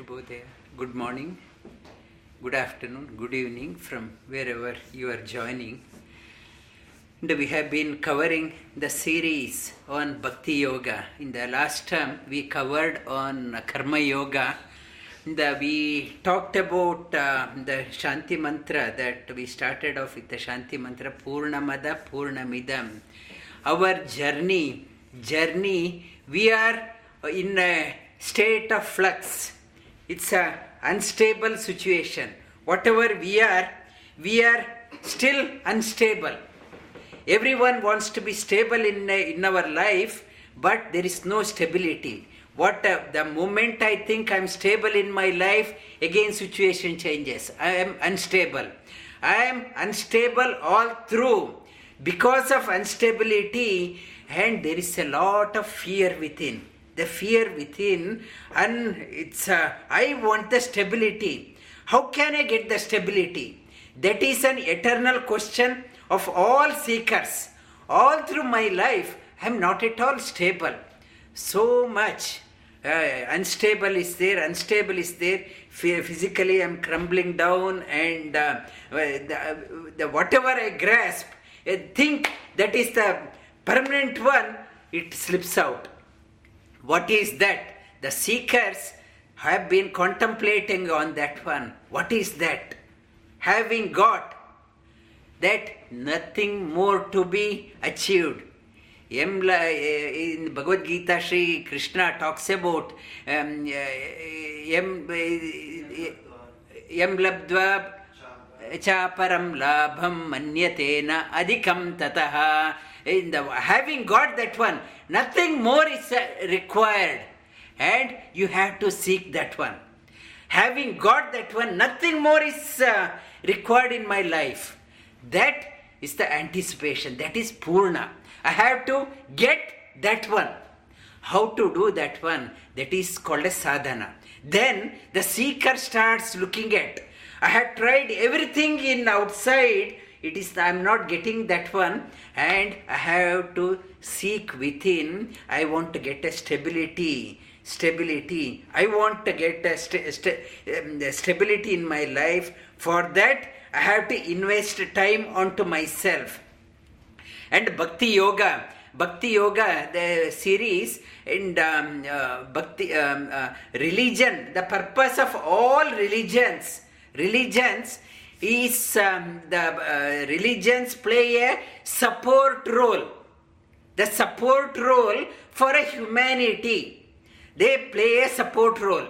Shubhodaya. Good morning, good afternoon, good evening from wherever you are joining. And we have been covering the series on Bhakti Yoga. In the last term, we covered on Karma Yoga. The, we talked about uh, the Shanti Mantra that we started off with the Shanti Mantra Purnamada Purnamidam. Our journey, journey, we are in a state of flux. It's a unstable situation. Whatever we are, we are still unstable. Everyone wants to be stable in, in our life, but there is no stability. What uh, the moment I think I'm stable in my life, again situation changes. I am unstable. I am unstable all through because of instability, and there is a lot of fear within. The fear within, and it's uh, I want the stability. How can I get the stability? That is an eternal question of all seekers. All through my life, I am not at all stable. So much uh, unstable is there, unstable is there. Physically, I am crumbling down, and uh, the, the, whatever I grasp, I think that is the permanent one, it slips out. What is that? The seekers have been contemplating on that one. What is that? Having got that nothing more to be achieved. Eh, in Bhagavad Gita, Sri Krishna talks about um, eh, yam, yam eh, labdva chaparam labham manyatena adhikam tataha. In the, having got that one, nothing more is required, and you have to seek that one. Having got that one, nothing more is uh, required in my life. That is the anticipation. That is Purna. I have to get that one. How to do that one? That is called a sadhana. Then the seeker starts looking at. I have tried everything in outside. It is I am not getting that one, and I have to seek within. I want to get a stability. Stability. I want to get a st- st- um, stability in my life. For that, I have to invest time onto myself. And Bhakti Yoga, Bhakti Yoga, the series, and um, uh, Bhakti um, uh, religion, the purpose of all religions, religions is um, the uh, religions play a support role. The support role for a humanity. They play a support role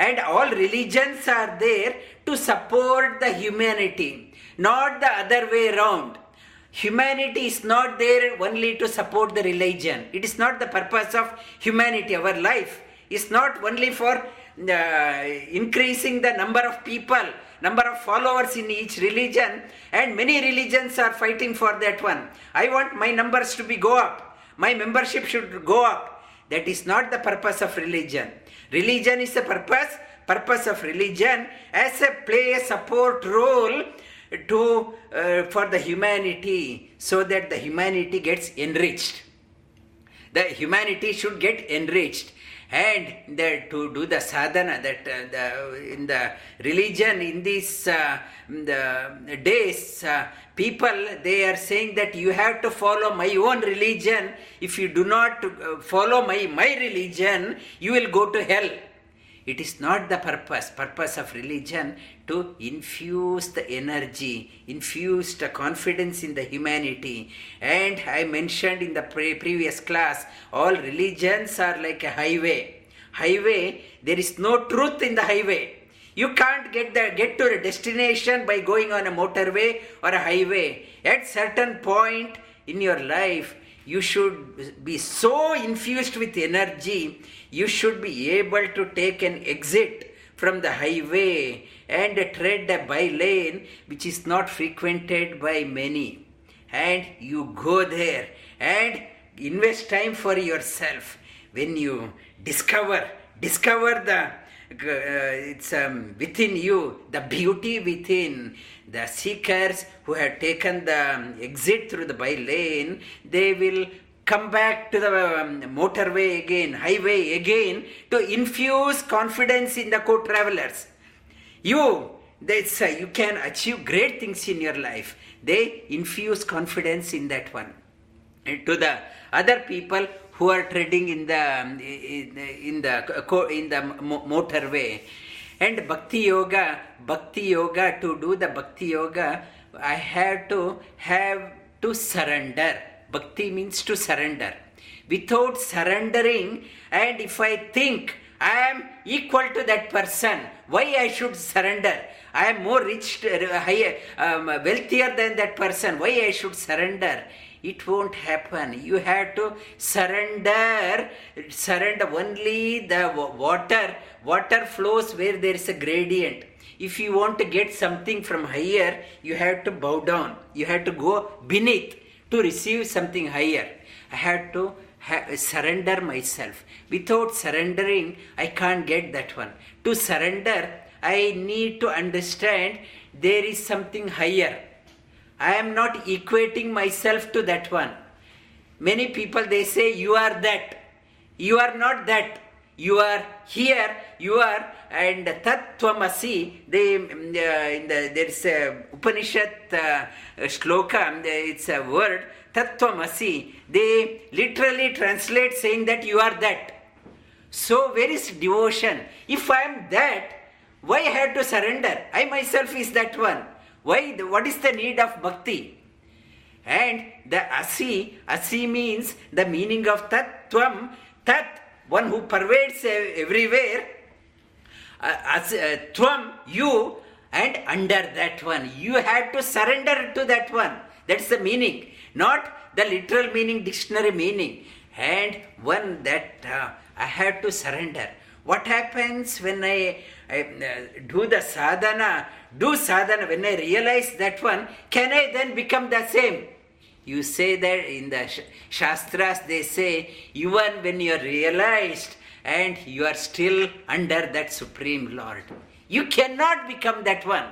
and all religions are there to support the humanity, not the other way around. Humanity is not there only to support the religion. It is not the purpose of humanity. Our life is not only for increasing the number of people, number of followers in each religion, and many religions are fighting for that one. I want my numbers to be go up. My membership should go up. That is not the purpose of religion. Religion is the purpose. Purpose of religion as a play a support role to uh, for the humanity, so that the humanity gets enriched. The humanity should get enriched, and the, to do the sadhana that uh, the, in the religion in these uh, the days uh, people they are saying that you have to follow my own religion. If you do not follow my my religion you will go to hell. It is not the purpose. Purpose of religion to infuse the energy infuse the confidence in the humanity. And i mentioned in the pre- previous class all religions are like a highway. Highway there is no truth in the highway. You can't get the get to a destination by going on a motorway or a highway. At certain point in your life you should be so infused with energy you should be able to take an exit from the highway and tread a by lane which is not frequented by many. And you go there and invest time for yourself. When you discover discover the uh, it's um, within you the beauty within the seekers who have taken the exit through the by lane they will come back to the um, motorway again, highway again, to infuse confidence in the co-travelers. You, that's, uh, you can achieve great things in your life. They infuse confidence in that one. And to the other people who are treading in the um, in, in the co- in the motorway, and bhakti yoga, bhakti yoga to do the bhakti yoga, I have to have to surrender. Bhakti means to surrender. Without surrendering, and if I think I am equal to that person, why I should surrender? I am more rich, higher, um, wealthier than that person. Why I should surrender? It won't happen. You have to surrender. Surrender only the water. Water flows where there is a gradient. If you want to get something from higher, you have to bow down. You have to go beneath to receive something higher. I have to ha- surrender myself. Without surrendering, I can't get that one. To surrender, I need to understand there is something higher. I am not equating myself to that one. Many people they say you are that. You are not that. You are here. You are and tattvamasi. They uh, in the, there is a Upanishad uh, shloka. It's a word tattvamasi. They literally translate saying that you are that. So where is devotion? If I am that, why I have to surrender? I myself is that one. Why? What is the need of bhakti? And the asi, asi means the meaning of tat, tvam, tat, one who pervades everywhere. Uh, as, uh, tvam, you, and under that one. You have to surrender to that one. That's the meaning. Not the literal meaning, dictionary meaning. And one that uh, I have to surrender. What happens when I, I uh, do the sadhana, do sadhana, when I realize that one, can I then become the same? You say that in the Shastras, they say, even when you are realized and you are still under that Supreme Lord, you cannot become that one.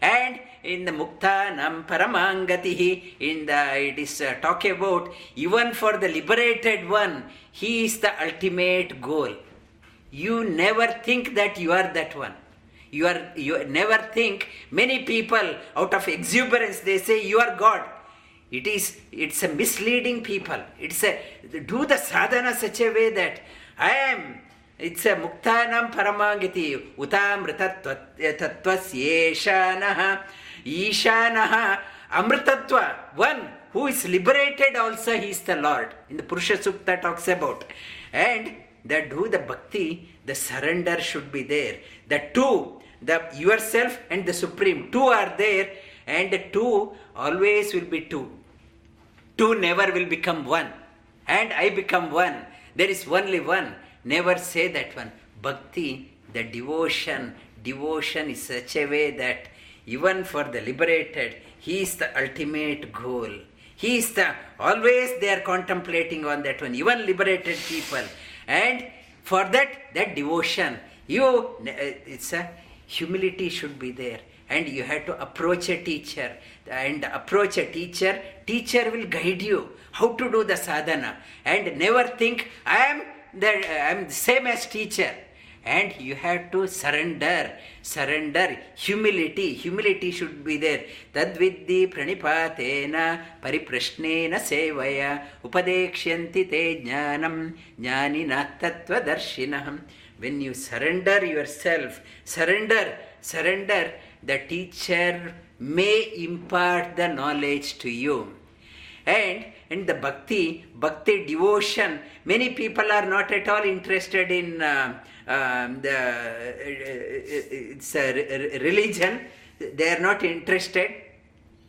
And in the Muktanam Paramangatihi, in the it is uh, about even for the liberated one, he is the ultimate goal. You never think that you are that one. You are you never think many people out of exuberance they say you are God. It is it's a misleading people. It's a do the sadhana such a way that I am it's a muktanam paramangiti utamritatvasyeeshanah Ishanah Amritatva, one who is liberated also he is the Lord. In the Purusha Sukta talks about. And that do the bhakti, the surrender should be there. The two, the yourself and the supreme, two are there, and two always will be two. Two never will become one. And I become one. There is only one. Never say that one. Bhakti, the devotion, devotion is such a way that even for the liberated, he is the ultimate goal. He is the always they are contemplating on that one, even liberated people. And for that, that devotion, you uh, it's a humility should be there. And you have to approach a teacher. And approach a teacher, teacher will guide you how to do the sadhana. And never think I am the I am the same as teacher and you have to surrender surrender humility humility should be there tadviddi pranipatena pariprashnena sevaya upadekshyanti te jnanam jnanina tattvadarshina when you surrender yourself surrender surrender the teacher may impart the knowledge to you. And and the bhakti bhakti devotion many people are not at all interested in uh, um, the it's a religion. They are not interested.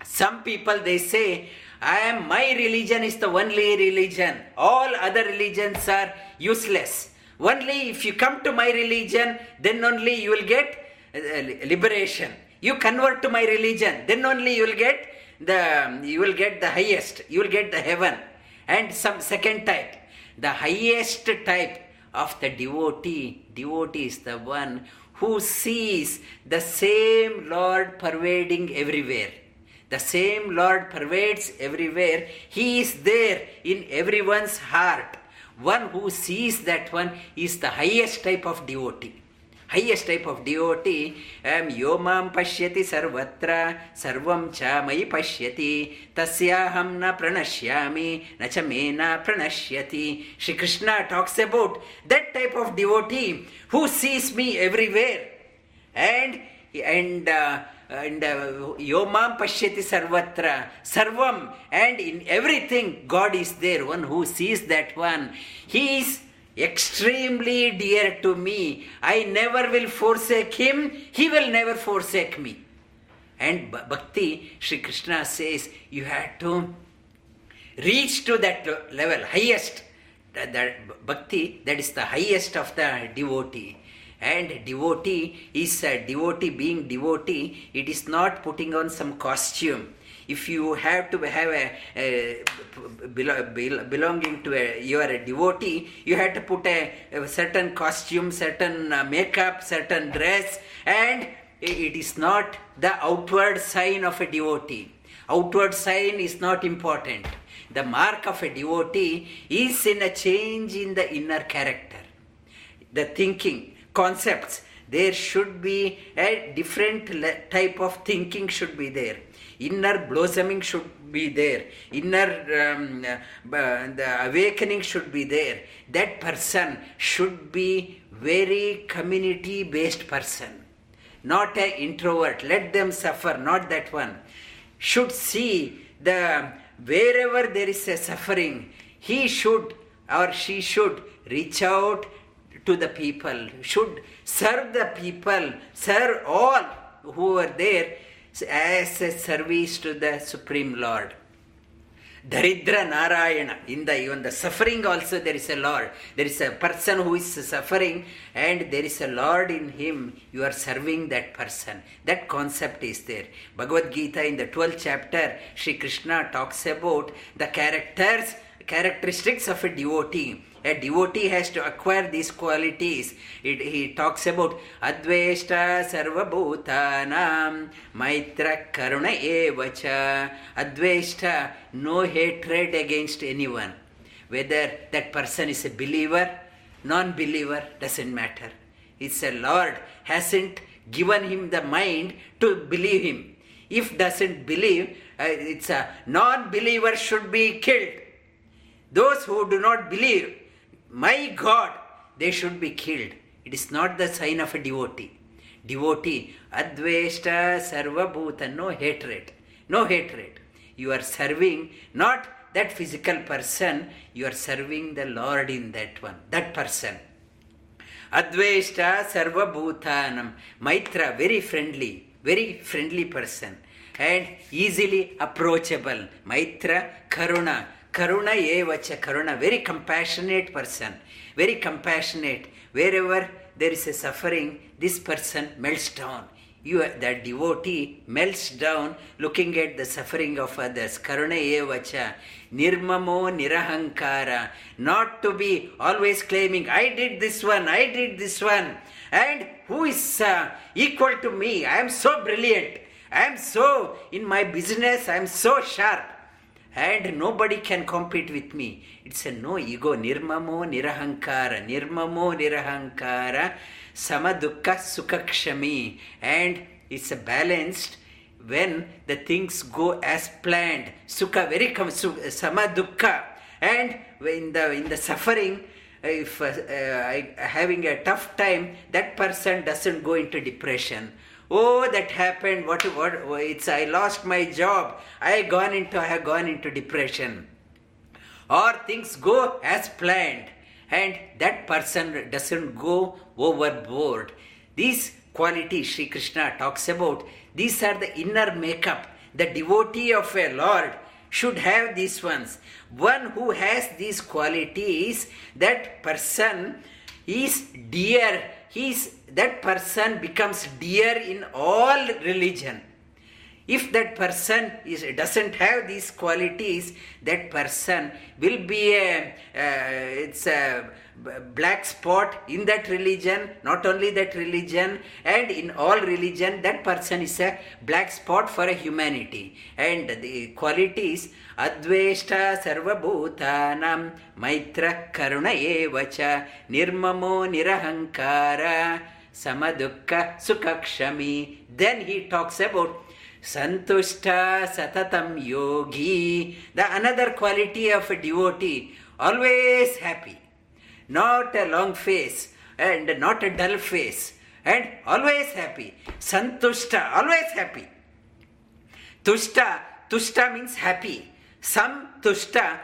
Some people they say i am my religion is the only religion. All other religions are useless. Only if you come to my religion then only you will get liberation you convert to my religion then only you will get the you will get the highest you will get the heaven and some second type the highest type of the devotee devotee is the one who sees the same lord pervading everywhere The same Lord pervades everywhere. He is there in everyone's heart. One who sees that one is the highest type of devotee. Highest type of devotee M यो माँ पश्यति सर्वत्र, सर्वं मयि पश्यति, तस्याहं न प्रणश्यामि, न च मे न प्रणश्यति. Shri Krishna talks about that type of devotee who sees me everywhere and and and यो माँ पश्यति सर्वत्र and in everything God is there one who sees that one he is extremely dear to me. I never will forsake him. He will never forsake me. And bhakti Sri Krishna says you have to reach to that level highest. That, that bhakti that is the highest of the devotee. And devotee is a devotee being devotee it is not putting on some costume if you have to have a, a belonging to a you are a devotee you have to put a, a certain costume certain uh, makeup certain dress and it is not the outward sign of a devotee. Outward sign is not important. The mark of a devotee is in a change in the inner character. The thinking concepts there should be a different type of thinking should be there inner blossoming should be there. Inner um, uh, the awakening should be there. That person should be very community based person not a introvert. Let them suffer not that one. Should see the wherever there is a suffering he should or she should reach out to the people, should serve the people, serve all who are there as a service to the Supreme Lord. Daridra Narayana. In the even the suffering also there is a Lord. There is a person who is suffering and there is a Lord in him. You are serving that person. That concept is there. Bhagavad Gita in the 12th chapter, Sri Krishna talks about the characters, characteristics of a devotee a devotee has to acquire these qualities. It, he talks about Adveshta Sarvabhutanam Maitra Karuna Evacha. Adveshta, no hatred against anyone. Whether that person is a believer, non believer, doesn't matter. It's a Lord hasn't given him the mind to believe him. If doesn't believe, uh, it's a non-believer should be killed. Those who do not believe my God, they should be killed. It is not the sign of a devotee. Devotee, Adveshta Sarvabhuta, no hatred. No hatred. You are serving not that physical person, you are serving the Lord in that one, that person. Adveshta Sarvabhutanam. Maitra, very friendly, very friendly person and easily approachable. Maitra Karuna, Karuna evacha, Karuna, very compassionate person, very compassionate. Wherever there is a suffering, this person melts down. You, the devotee melts down looking at the suffering of others. Karuna evacha, nirmamo nirahankara. Not to be always claiming, I did this one, I did this one. And who is uh, equal to me? I am so brilliant. I am so, in my business, I am so sharp and nobody can compete with me. It's a no ego. Nirmamo nirahankara. Nirmamo nirahankara. Samadukka sukakshami. And it's a balanced when the things go as planned. Sukha very com- su-. And in the in the suffering, if uh, uh, having a tough time, that person doesn't go into depression oh that happened. What what? Oh, it's i lost my job. I gone into i have gone into depression. Or things go as planned and that person doesn't go overboard. These qualities Sri Krishna talks about these are the inner makeup. The devotee of a Lord should have these ones. One who has these qualities that person is dear he is that person becomes dear in all religion. If that person is, doesn't have these qualities, that person will be a uh, it's a black spot in that religion, not only that religion, and in all religion, that person is a black spot for a humanity. And the qualities Adveshta Sarvabhutanam Maitra Karuna Evacha Nirmamo Nirahankara Samadukka Sukakshami. Then he talks about Santushta Satatam Yogi, the another quality of a devotee, always happy, not a long face and not a dull face, and always happy. Santushta, always happy. Tushta, tushta means happy. Sam tushta,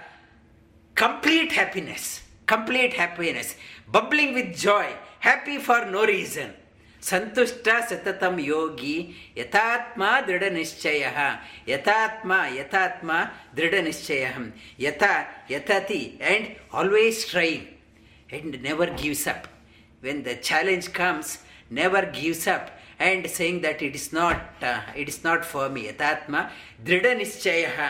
complete happiness, complete happiness, bubbling with joy, happy for no reason. ಸಂತುಷ್ಟ ಸತತಂ ಯೋಗಿ ಯಥಾತ್ಮ ದೃಢ ನಿಶ್ಚಯ ಯಥಾತ್ಮ ಯಥಾತ್ಮ ದೃಢ ನಿಶ್ಚಯ ಯಥ ಯಥತಿ and always train and never gives up when the challenge comes never gives up and saying that it is not uh, it is not for me yatatma drida nischaya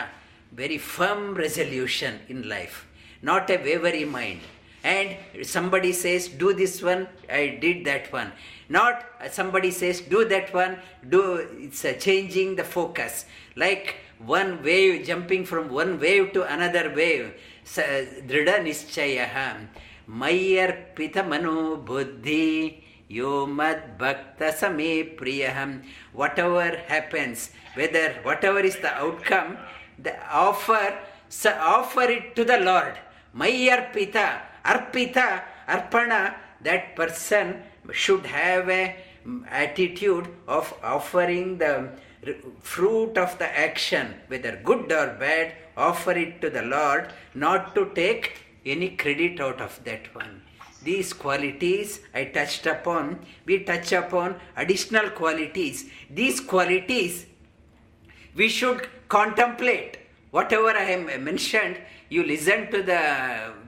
very firm resolution in life not a wavering mind and somebody says do this one. I did that one. Not uh, somebody says do that one. Do it's uh, changing the focus. Like one wave jumping from one wave to another wave. Drida nischaya mayyarpita mano buddhi yo mad bhakta same priyaham whatever happens whether whatever is the outcome the offer so offer it to the lord. Mayyarpita arpita arpana that person should have a mm, attitude of offering the fruit of the action whether good or bad offer it to the lord not to take any credit out of that one these qualities I touched upon, we touch upon additional qualities. These qualities we should contemplate. Whatever I have mentioned, you listen to the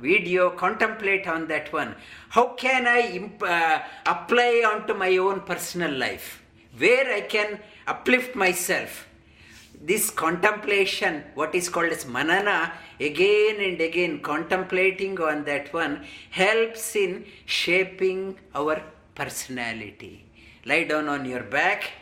video, contemplate on that one. How can I imp- uh, apply onto my own personal life? Where I can uplift myself? this contemplation, what is called as manana, again and again contemplating on that one, helps in shaping our personality. Lie down on your back